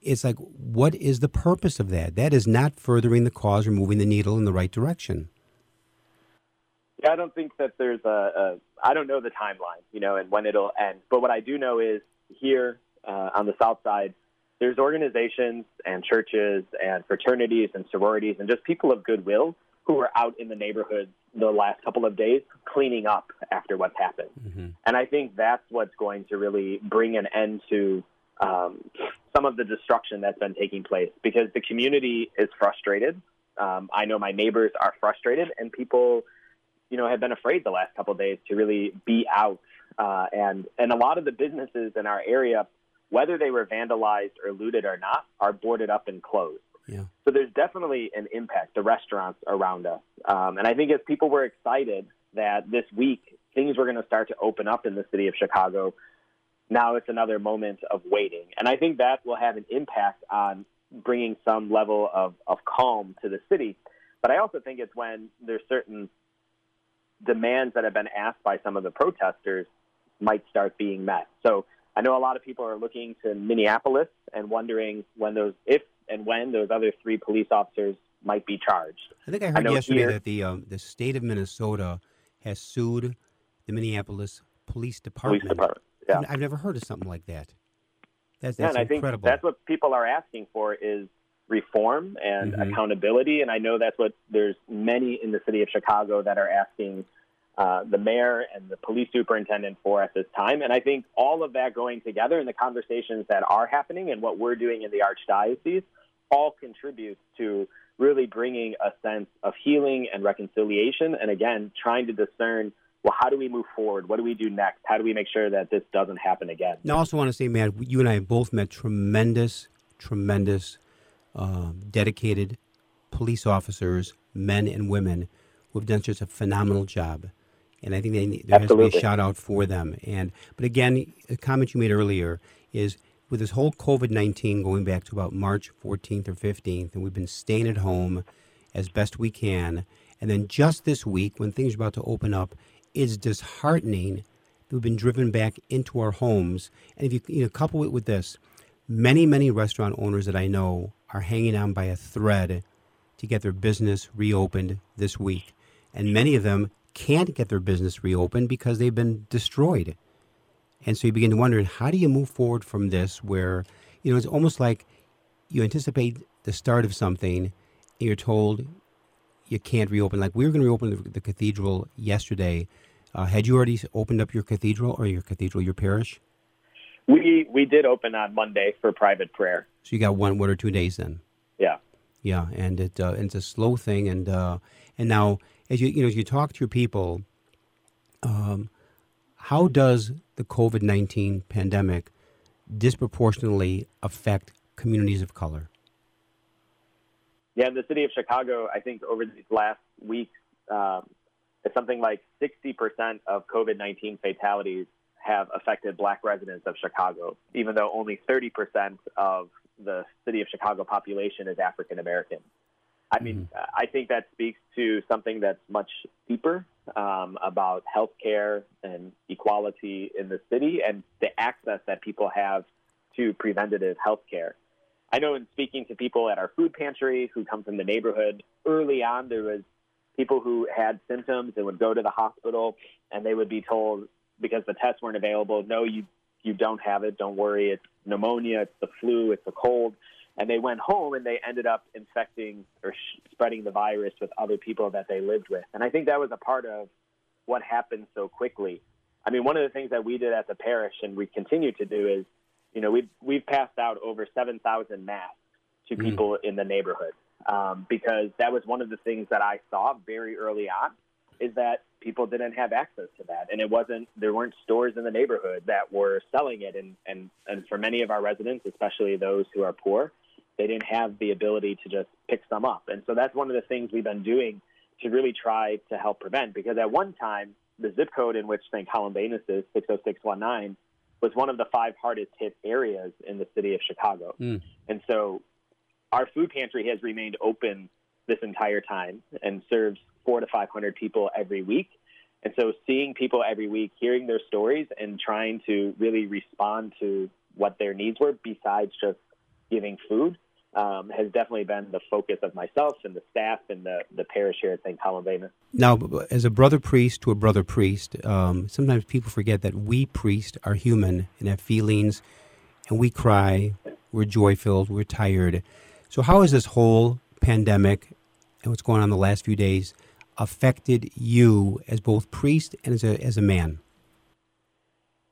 It's like, what is the purpose of that? That is not furthering the cause or moving the needle in the right direction. Yeah, I don't think that there's a, a. I don't know the timeline, you know, and when it'll end. But what I do know is here uh, on the South Side, there's organizations and churches and fraternities and sororities and just people of goodwill who are out in the neighborhoods the last couple of days cleaning up after what's happened. Mm-hmm. And I think that's what's going to really bring an end to um, some of the destruction that's been taking place because the community is frustrated. Um, I know my neighbors are frustrated, and people, you know, have been afraid the last couple of days to really be out. Uh, and and a lot of the businesses in our area, whether they were vandalized or looted or not, are boarded up and closed. Yeah. So there's definitely an impact. The restaurants around us, um, and I think as people were excited that this week things were going to start to open up in the city of Chicago, now it's another moment of waiting, and I think that will have an impact on bringing some level of, of calm to the city. But I also think it's when there's certain demands that have been asked by some of the protesters might start being met. So I know a lot of people are looking to Minneapolis and wondering when those, if and when those other three police officers might be charged. I think I heard I yesterday here, that the um, the state of Minnesota has sued the Minneapolis Police Department. Police Department. Yeah. I've, I've never heard of something like that. That's, that's yeah, and incredible. I think that's what people are asking for is reform and mm-hmm. accountability. And I know that's what there's many in the city of Chicago that are asking uh, the mayor and the police superintendent for at this time. And I think all of that going together and the conversations that are happening and what we're doing in the Archdiocese all contributes to really bringing a sense of healing and reconciliation. And again, trying to discern well, how do we move forward? What do we do next? How do we make sure that this doesn't happen again? Now, I also want to say, man, you and I both met tremendous, tremendous, uh, dedicated police officers, men and women, who have done such a phenomenal job and I think they, there Absolutely. has to be a shout out for them. And but again, a comment you made earlier is with this whole COVID nineteen going back to about March 14th or 15th, and we've been staying at home as best we can. And then just this week, when things are about to open up, it's disheartening. that We've been driven back into our homes, and if you you know couple it with this, many many restaurant owners that I know are hanging on by a thread to get their business reopened this week, and many of them can't get their business reopened because they've been destroyed. And so you begin to wonder how do you move forward from this where, you know, it's almost like you anticipate the start of something and you're told you can't reopen. Like we were going to reopen the, the cathedral yesterday. Uh, had you already opened up your cathedral or your cathedral, your parish? We we did open on Monday for private prayer. So you got one one or two days then. Yeah. Yeah, and it uh, it's a slow thing, and uh, and now as you you know as you talk to people, um, how does the COVID nineteen pandemic disproportionately affect communities of color? Yeah, in the city of Chicago, I think over these last weeks, um, it's something like 60% of COVID 19 fatalities have affected black residents of Chicago, even though only 30% of the city of Chicago population is African American. I mean, mm-hmm. I think that speaks to something that's much deeper um, about healthcare and equality in the city and the access that people have to preventative healthcare. I know in speaking to people at our food pantry who come from the neighborhood, early on there was people who had symptoms and would go to the hospital and they would be told because the tests weren't available, no, you you don't have it, don't worry, it's pneumonia, it's the flu, it's a cold and they went home and they ended up infecting or sh- spreading the virus with other people that they lived with. And I think that was a part of what happened so quickly. I mean, one of the things that we did at the parish and we continue to do is, you know, we've, we've passed out over 7,000 masks to mm. people in the neighborhood um, because that was one of the things that I saw very early on is that people didn't have access to that, and it wasn't there weren't stores in the neighborhood that were selling it, and and and for many of our residents, especially those who are poor, they didn't have the ability to just pick some up, and so that's one of the things we've been doing to really try to help prevent. Because at one time, the zip code in which St. Columbanus is 60619 was one of the five hardest hit areas in the city of Chicago, Mm. and so our food pantry has remained open this entire time and serves four to 500 people every week. And so seeing people every week, hearing their stories and trying to really respond to what their needs were besides just giving food um, has definitely been the focus of myself and the staff and the, the parish here at St. Columbanus. Now, as a brother priest to a brother priest, um, sometimes people forget that we priests are human and have feelings, and we cry, we're joy filled, we're tired. So, how has this whole pandemic and what's going on the last few days affected you as both priest and as a, as a man?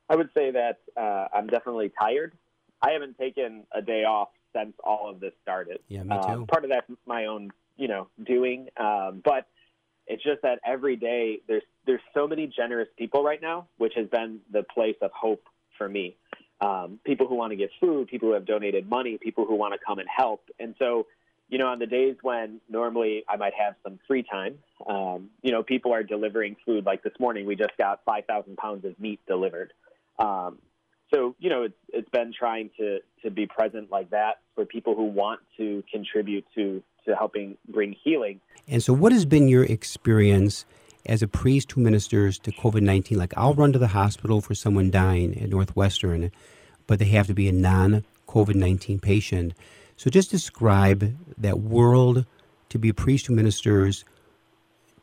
I would say that uh, I'm definitely tired. I haven't taken a day off since all of this started. Yeah, me Uh, too. part of that's my own, you know, doing. Um, but it's just that every day there's there's so many generous people right now, which has been the place of hope for me. Um, people who want to give food, people who have donated money, people who want to come and help. And so, you know, on the days when normally I might have some free time, um, you know, people are delivering food. Like this morning, we just got 5,000 pounds of meat delivered. Um, so, you know, it's, it's been trying to, to be present like that for people who want to contribute to, to helping bring healing. And so, what has been your experience as a priest who ministers to COVID 19? Like, I'll run to the hospital for someone dying at Northwestern, but they have to be a non COVID 19 patient. So, just describe that world to be a priest who ministers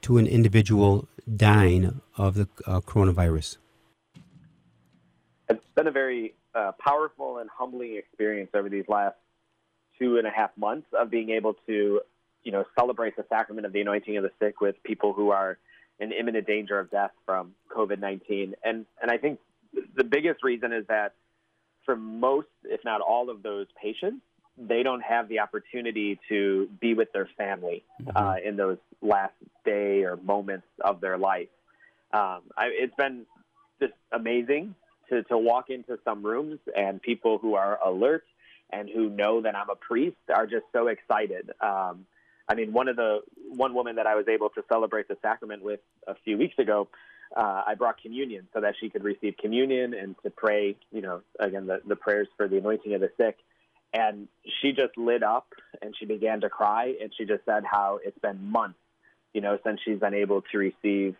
to an individual dying of the uh, coronavirus. It's been a very uh, powerful and humbling experience over these last two and a half months of being able to, you know, celebrate the sacrament of the anointing of the sick with people who are in imminent danger of death from COVID nineteen. And and I think the biggest reason is that for most, if not all, of those patients, they don't have the opportunity to be with their family uh, in those last day or moments of their life. Um, I, it's been just amazing to, to walk into some rooms and people who are alert and who know that I'm a priest are just so excited. Um, I mean, one of the one woman that I was able to celebrate the sacrament with a few weeks ago, uh, I brought communion so that she could receive communion and to pray, you know, again the, the prayers for the anointing of the sick. And she just lit up and she began to cry and she just said how it's been months, you know, since she's been able to receive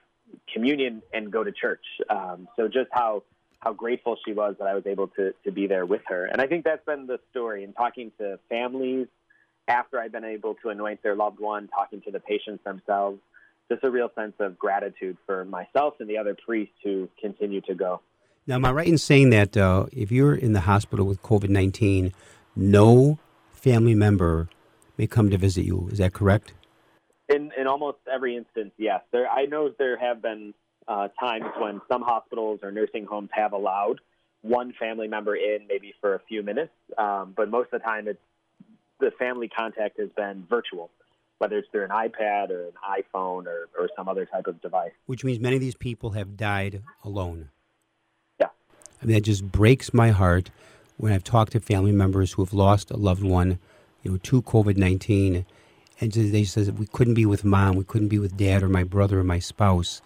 communion and go to church. Um, so just how how grateful she was that I was able to to be there with her. And I think that's been the story. And talking to families after I've been able to anoint their loved one, talking to the patients themselves, just a real sense of gratitude for myself and the other priests who continue to go. Now, am I right in saying that uh, if you're in the hospital with COVID 19, no family member may come to visit you? Is that correct? In in almost every instance, yes. There, I know there have been uh, times when some hospitals or nursing homes have allowed one family member in, maybe for a few minutes, um, but most of the time, it's the family contact has been virtual, whether it's through an iPad or an iPhone or, or some other type of device. Which means many of these people have died alone. Yeah. I mean, that just breaks my heart when I've talked to family members who have lost a loved one, you know, to COVID nineteen, and they says we couldn't be with mom, we couldn't be with dad or my brother or my spouse,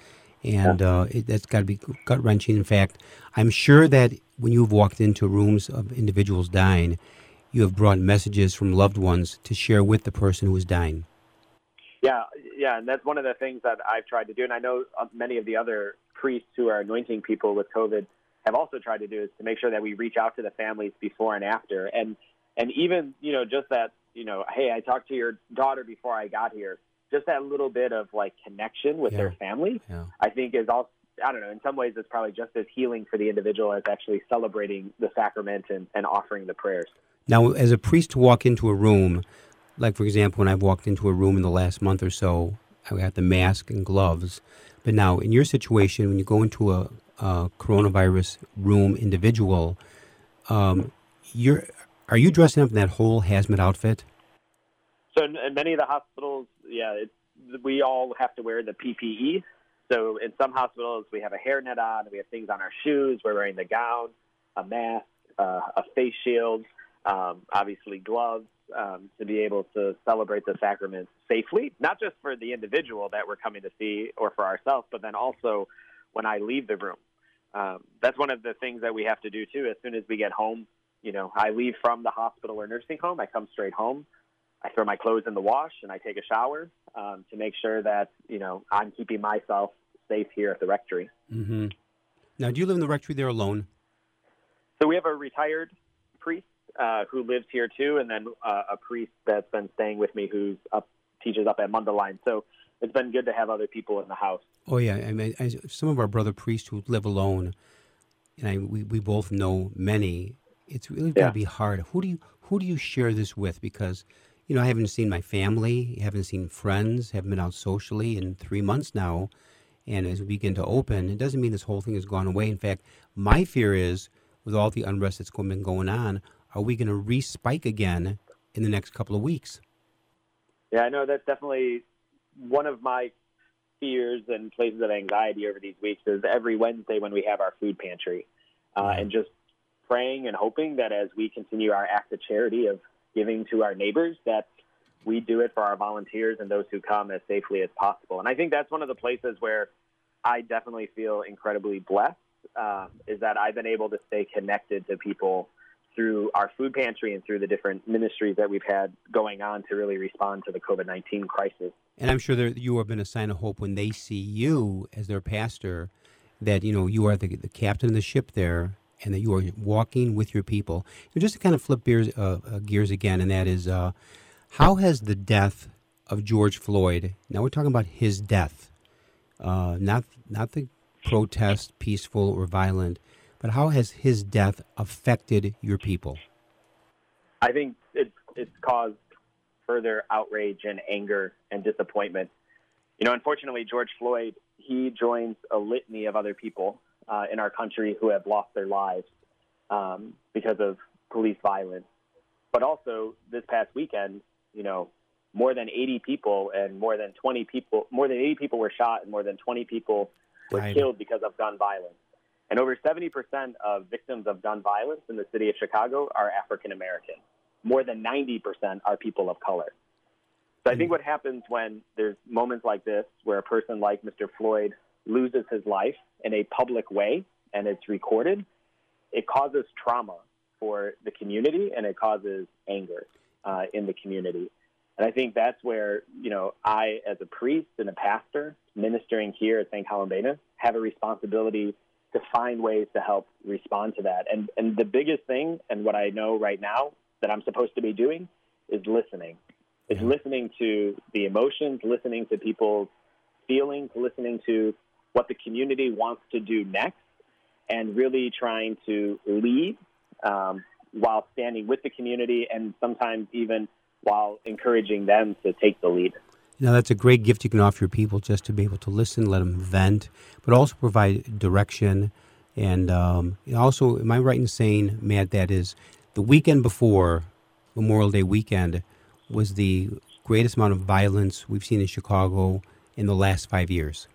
and uh, it, that's got to be gut wrenching. In fact, I'm sure that when you've walked into rooms of individuals dying, you have brought messages from loved ones to share with the person who is dying. Yeah, yeah, and that's one of the things that I've tried to do, and I know uh, many of the other priests who are anointing people with COVID have also tried to do is to make sure that we reach out to the families before and after, and and even you know just that you know, hey, I talked to your daughter before I got here, just that little bit of like connection with Yeah. their family, Yeah. I think is also. I don't know. In some ways, it's probably just as healing for the individual as actually celebrating the sacrament and, and offering the prayers. Now, as a priest to walk into a room, like for example, when I've walked into a room in the last month or so, I got the mask and gloves. But now, in your situation, when you go into a, a coronavirus room individual, um, you're are you dressing up in that whole hazmat outfit? So in, in many of the hospitals, yeah, it's, we all have to wear the PPE. so in some hospitals, we have a hairnet on, we have things on our shoes, we're wearing the gown, a mask, uh, a face shield, um, obviously gloves um, to be able to celebrate the sacrament safely, not just for the individual that we're coming to see or for ourselves, but then also when I leave the room. Um, that's one of the things that we have to do too. As soon as we get home, you know, I leave from the hospital or nursing home, I come straight home. I throw my clothes in the wash and I take a shower um, to make sure that you know I'm keeping myself safe here at the rectory. Mm-hmm. Now, do you live in the rectory there alone? So we have a retired priest uh, who lives here too, and then uh, a priest that's been staying with me who's up teaches up at Mundelein. So it's been good to have other people in the house. Oh yeah, I mean, I, some of our brother priests who live alone, and I, we we both know many. It's really yeah. got to be hard. Who do you who do you share this with? Because you know I haven't seen my family, haven't seen friends, haven't been out socially in three months now. And as we begin to open, it doesn't mean this whole thing has gone away. In fact, my fear is with all the unrest that's been going on, are we going to respike again in the next couple of weeks? Yeah, I know that's definitely one of my fears and places of anxiety over these weeks is every Wednesday when we have our food pantry, uh, and just praying and hoping that as we continue our act of charity of giving to our neighbors, that we do it for our volunteers and those who come as safely as possible. And I think that's one of the places where I definitely feel incredibly blessed uh, is that I've been able to stay connected to people through our food pantry and through the different ministries that we've had going on to really respond to the COVID 19 crisis. And I'm sure that you have been a sign of hope when they see you as their pastor, that, you know, you are the, the captain of the ship there and that you are walking with your people. So just to kind of flip gears, uh, uh, gears again, and that is uh, how has the death of George Floyd, now we're talking about his death, uh, not, not the protest, peaceful or violent, but how has his death affected your people? I think it's, it's caused further outrage and anger and disappointment. You know, unfortunately, George Floyd, he joins a litany of other people uh, in our country who have lost their lives um, because of police violence. But also, this past weekend, you know, more than 80 people and more than 20 people, more than 80 people were shot and more than 20 people were right. killed because of gun violence. And over 70% of victims of gun violence in the city of Chicago are African American. More than 90% are people of color. So I think what happens when there's moments like this where a person like Mr. Floyd loses his life in a public way and it's recorded, it causes trauma for the community and it causes anger uh, in the community. And I think that's where, you know, I, as a priest and a pastor ministering here at St. Columbanus, have a responsibility to find ways to help respond to that. And and the biggest thing, and what I know right now that I'm supposed to be doing, is listening. Is listening to the emotions, listening to people's feelings, listening to what the community wants to do next, and really trying to lead um, while standing with the community, and sometimes even while encouraging them to take the lead. Now, that's a great gift you can offer your people just to be able to listen, let them vent, but also provide direction. And um, also, am I right in saying, Matt, that is the weekend before Memorial Day weekend was the greatest amount of violence we've seen in Chicago in the last five years?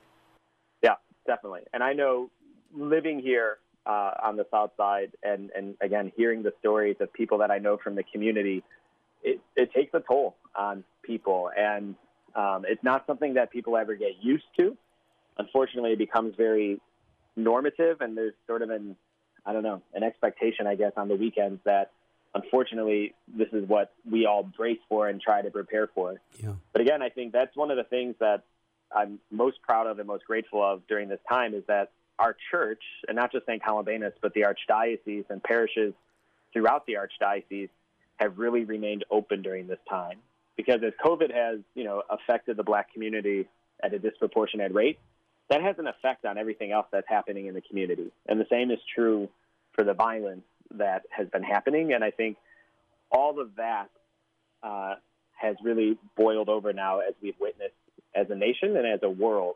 Definitely. And I know living here uh, on the South Side and, and again, hearing the stories of people that I know from the community, it, it takes a toll on people. And um, it's not something that people ever get used to. Unfortunately, it becomes very normative, and there's sort of an, I don't know, an expectation, I guess, on the weekends that unfortunately this is what we all brace for and try to prepare for. Yeah. But again, I think that's one of the things that I'm most proud of and most grateful of during this time is that our church, and not just St. Columbanus, but the archdiocese and parishes throughout the archdiocese have really remained open during this time because as COVID has, you know, affected the black community at a disproportionate rate, that has an effect on everything else that's happening in the community. And the same is true for the violence that has been happening. And I think all of that uh, has really boiled over now as we've witnessed as a nation and as a world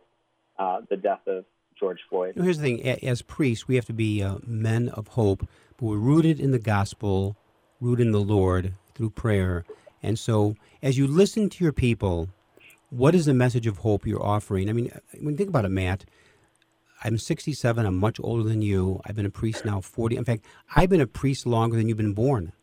uh, the death of George Floyd. Here's the thing as priests, we have to be uh, men of hope, but we're rooted in the gospel, rooted in the Lord through prayer. And so, as you listen to your people, what is the message of hope you're offering? I mean, when you think about it, Matt, I'm 67. I'm much older than you. I've been a priest now 40. In fact, I've been a priest longer than you've been born.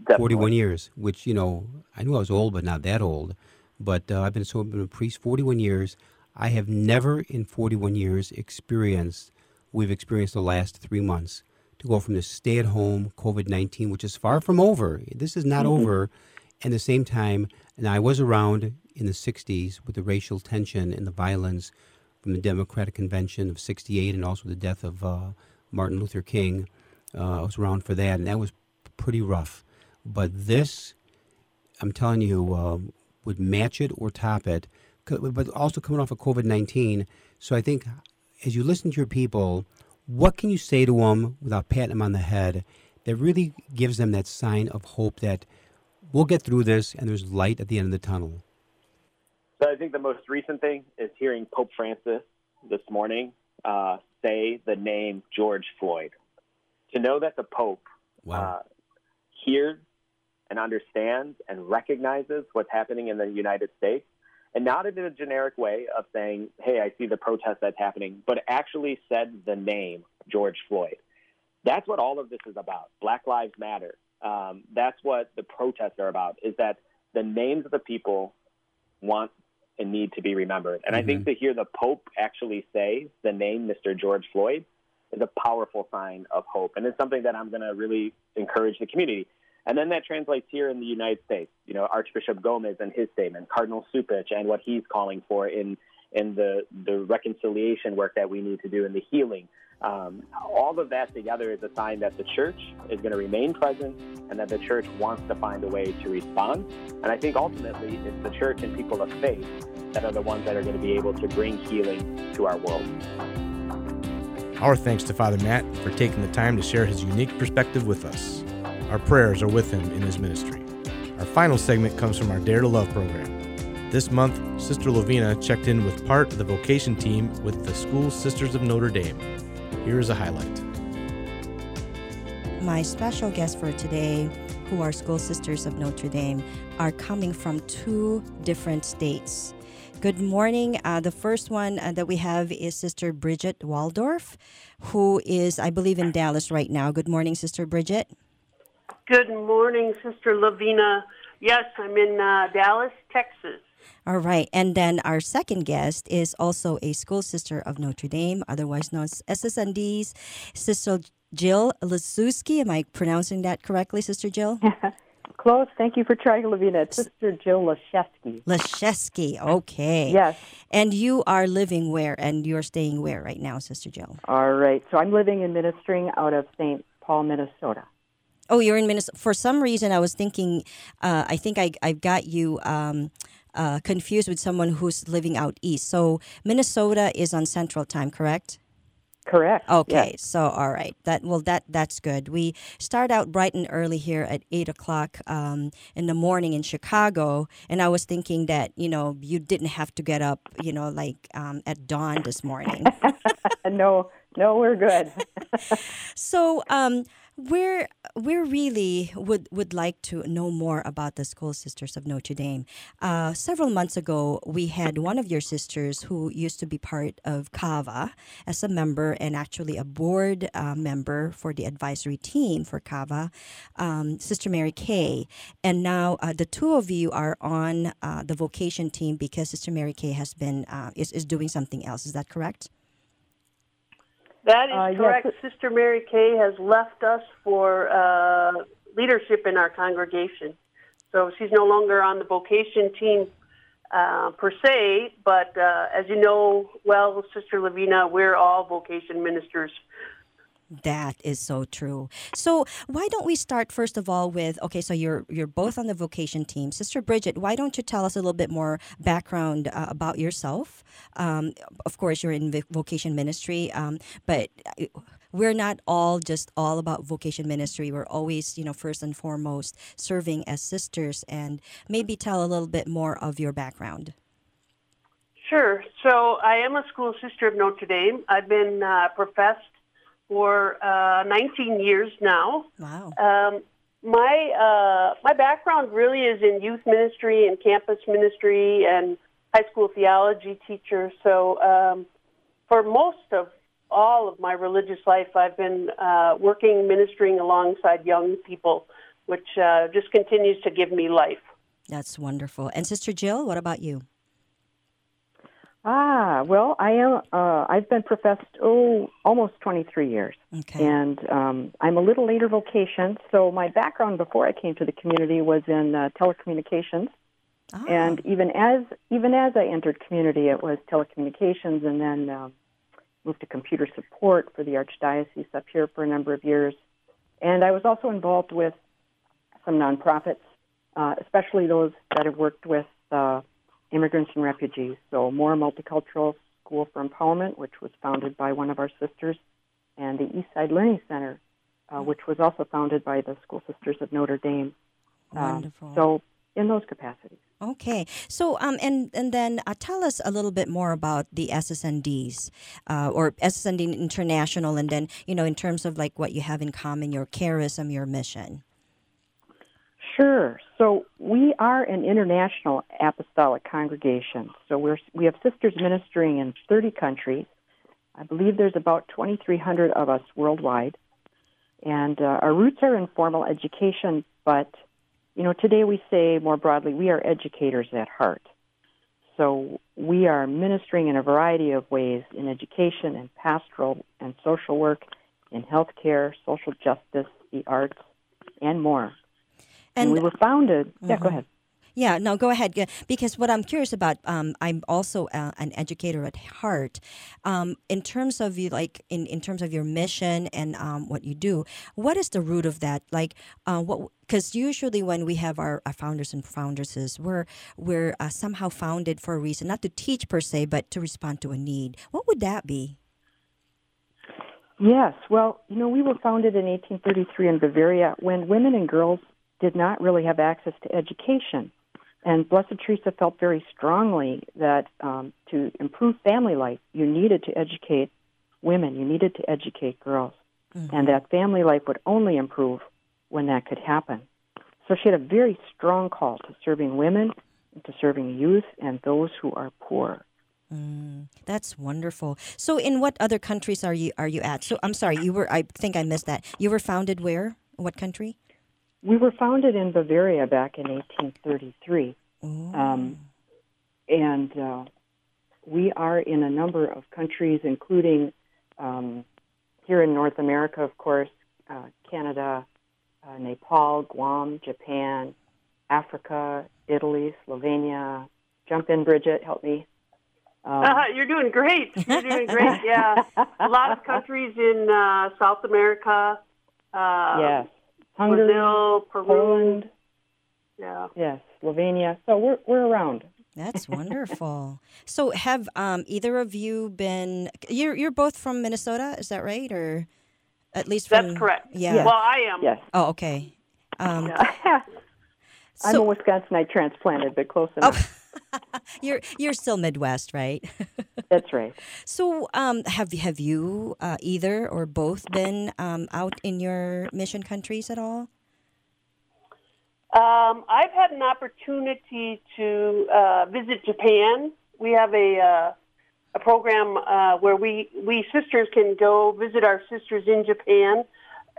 Definitely. 41 years, which, you know, I knew I was old, but not that old. But uh, I've been a priest 41 years. I have never in 41 years experienced, we've experienced the last three months to go from the stay at home COVID 19, which is far from over. This is not Mm-hmm. over. And at the same time, and I was around in the 60s with the racial tension and the violence from the Democratic Convention of 68 and also the death of uh, Martin Luther King. Uh, I was around for that, and that was pretty rough. But this, I'm telling you, uh, would match it or top it. But also coming off of COVID 19. So I think as you listen to your people, what can you say to them without patting them on the head that really gives them that sign of hope that we'll get through this and there's light at the end of the tunnel? So I think the most recent thing is hearing Pope Francis this morning uh, say the name George Floyd. To know that the Pope uh, hears and understands and recognizes what's happening in the United States, and not in a generic way of saying, hey, I see the protest that's happening, but actually said the name George Floyd. That's what all of this is about. Black Lives Matter. Um, that's what the protests are about, is that the names of the people want and need to be remembered. And I think to hear the Pope actually say the name Mr. George Floyd is a powerful sign of hope. And it's something that I'm going to really encourage the community. And then that translates here in the United States. You know, Archbishop Gomez and his statement, Cardinal Cupich and what he's calling for in in the the reconciliation work that we need to do in the healing. Um, all of that together is a sign that the church is going to remain present and that the church wants to find a way to respond. And I think ultimately it's the church and people of faith that are the ones that are going to be able to bring healing to our world. Our thanks to Father Matt for taking the time to share his unique perspective with us. Our prayers are with him in his ministry. Our final segment comes from our Dare to Love program. This month, Sister Lovina checked in with part of the vocation team with the School Sisters of Notre Dame. Here is a highlight. My special guests for today, who are School Sisters of Notre Dame, are coming from two different states. Good morning. Uh, the first one uh, that we have is Sister Bridget Waldorf, who is, I believe, in Dallas right now. Good morning, Sister Bridget. Good morning, Sister Lavina. Yes, I'm in uh, Dallas, Texas. All right. And then our second guest is also a school sister of Notre Dame, otherwise known as SSND's, Sister Jill Lasuski. Am I pronouncing that correctly, Sister Jill? Close. Thank you for trying, Lavina. It's Sister Jill Lashesky. Lashesky. Okay. Yes. And you are living where? And you're staying where right now, Sister Jill? All right. So I'm living and ministering out of St. Paul, Minnesota. Oh, you're in Minnesota. For some reason, I was thinking, uh, I think I, I got you um, uh, confused with someone who's living out east. So Minnesota is on Central Time, correct? Correct. Okay, yes. so all right, that well that that's good. We start out bright and early here at eight o'clock um, in the morning in Chicago, and I was thinking that you know you didn't have to get up, you know, like um, at dawn this morning. no, no, we're good. so um, we're we really would would like to know more about the School Sisters of Notre Dame. Uh, several months ago, we had one of your sisters who used to be part of Kava as a member and actually a board uh, member for the advisory team for Kava, um, Sister Mary Kay, and now uh, the two of you are on uh, the vocation team because Sister Mary Kay has been uh, is is doing something else. Is that correct? That is Uh, correct. it- Sister Mary Kay has left us for uh, leadership in our congregation. So she's no longer on the vocation team uh, per se, but uh, as you know well, Sister Lavina, we're all vocation ministers. That is so true. So why don't we start first of all with okay? So you're you're both on the vocation team, Sister Bridget. Why don't you tell us a little bit more background uh, about yourself? Um, of course, you're in vo- vocation ministry, um, but uh, we're not all just all about vocation ministry. We're always, you know, first and foremost serving as sisters. And maybe tell a little bit more of your background. Sure. So I am a school sister of Notre Dame. I've been uh, professed for uh, 19 years now. Wow. Um, my uh, my background really is in youth ministry and campus ministry and high school theology teacher. So um, for most of all of my religious life, I've been uh, working, ministering alongside young people, which uh, just continues to give me life. That's wonderful. And Sister Jill, what about you? Ah, well, I am. Uh, I've been professed oh almost 23 years, Okay. and um, I'm a little later vocation. So my background before I came to the community was in uh, telecommunications, Ah, and even as even as I entered community, it was telecommunications, and then um, moved to computer support for the archdiocese up here for a number of years. And I was also involved with some nonprofits, uh, especially those that have worked with uh, immigrants and refugees. So, More Multicultural School for Empowerment, which was founded by one of our sisters, and the Eastside Learning Center, uh, which was also founded by the School Sisters of Notre Dame. Um, Wonderful. so, in those capacities. Okay, so um, and and then uh, tell us a little bit more about the SSNDs uh, or SSND International, and then you know in terms of like what you have in common, your charism, your mission. Sure. So we are an international apostolic congregation. So we're we have sisters ministering in 30 countries. I believe there's about 2,300 of us worldwide, and uh, our roots are in formal education. But you know, today we say more broadly, we are educators at heart. So we are ministering in a variety of ways in education and pastoral and social work, in healthcare, social justice, the arts, and more. And, we were founded. Yeah, go ahead. Yeah, no, go ahead. Because what I'm curious about, um, I'm also uh, an educator at heart. Um, in terms of you, like in, in terms of your mission and um, what you do, what is the root of that? Like, uh, what? Because usually when we have our, our founders and foundresses, we're we're uh, somehow founded for a reason, not to teach per se, but to respond to a need. What would that be? Yes, well, you know, we were founded in 1833 in Bavaria when women and girls did not really have access to education. And Blessed Teresa felt very strongly that um, to improve family life, you needed to educate women, you needed to educate girls, and that family life would only improve when that could happen. So she had a very strong call to serving women, to serving youth, and those who are poor. Mm, that's wonderful. So, in what other countries are you are you at? So, I'm sorry, you were. I think I missed that. You were founded where? What country? We were founded in Bavaria back in 1833. Um, and uh, we are in a number of countries, including um, here in North America, of course, uh, Canada, uh, Nepal, Guam, Japan, Africa, Italy, Slovenia. Jump in, Bridget, help me. Um, Uh, you're doing great. You're doing great. Yeah, a lot of countries in uh, South America. Uh, yes. Hungary, Brazil, Peru. Poland, Yeah. yes, Slovenia. So we're, we're around. That's wonderful. so, have um, either of you been? You're you're both from Minnesota, is that right? Or at least from? That's correct. Yeah. Well, I am. Yes. Oh, okay. Um, I'm a Wisconsinite transplanted, but close enough. you're you're still Midwest, right? That's right. so, um, have have you uh, either or both been um, out in your mission countries at all? Um, I've had an opportunity to uh, visit Japan. We have a uh, a program uh, where we we sisters can go visit our sisters in Japan.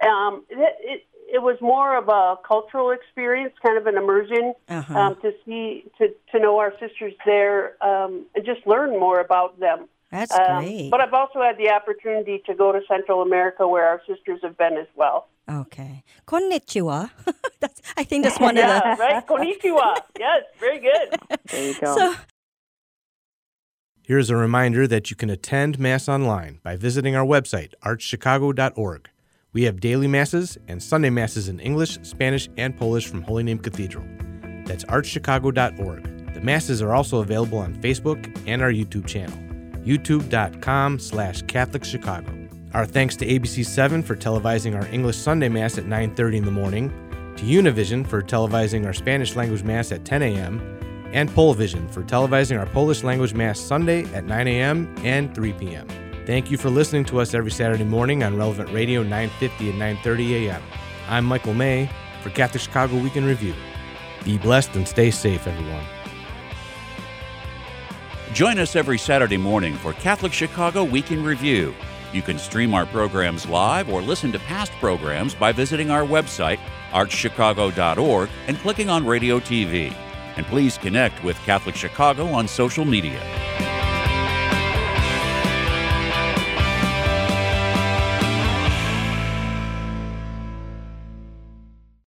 Um, it, it it was more of a cultural experience, kind of an immersion Uh-huh. um, to see to to know our sisters there um, and just learn more about them. That's Um, great. But I've also had the opportunity to go to Central America, where our sisters have been as well. Okay. Konnichiwa. that's, I think that's one yeah, of the. right. Konnichiwa. Yes, very good. There you go. So, Here's a reminder that you can attend Mass online by visiting our website, archchicago.org. We have daily Masses and Sunday Masses in English, Spanish, and Polish from Holy Name Cathedral. That's archchicago.org. The Masses are also available on Facebook and our YouTube channel, youtube.com slash Catholic Chicago. Our thanks to ABC7 for televising our English Sunday Mass at 9.30 in the morning, to Univision for televising our Spanish language Mass at 10 a.m., and Polvision for televising our Polish language Mass Sunday at 9 a.m. and 3 p.m. Thank you for listening to us every Saturday morning on Relevant Radio 950 and 930 a.m. I'm Michael May for Catholic Chicago Week in Review. Be blessed and stay safe, everyone. Join us every Saturday morning for Catholic Chicago Week in Review. You can stream our programs live or listen to past programs by visiting our website, archchicago.org, and clicking on Radio TV. And please connect with Catholic Chicago on social media.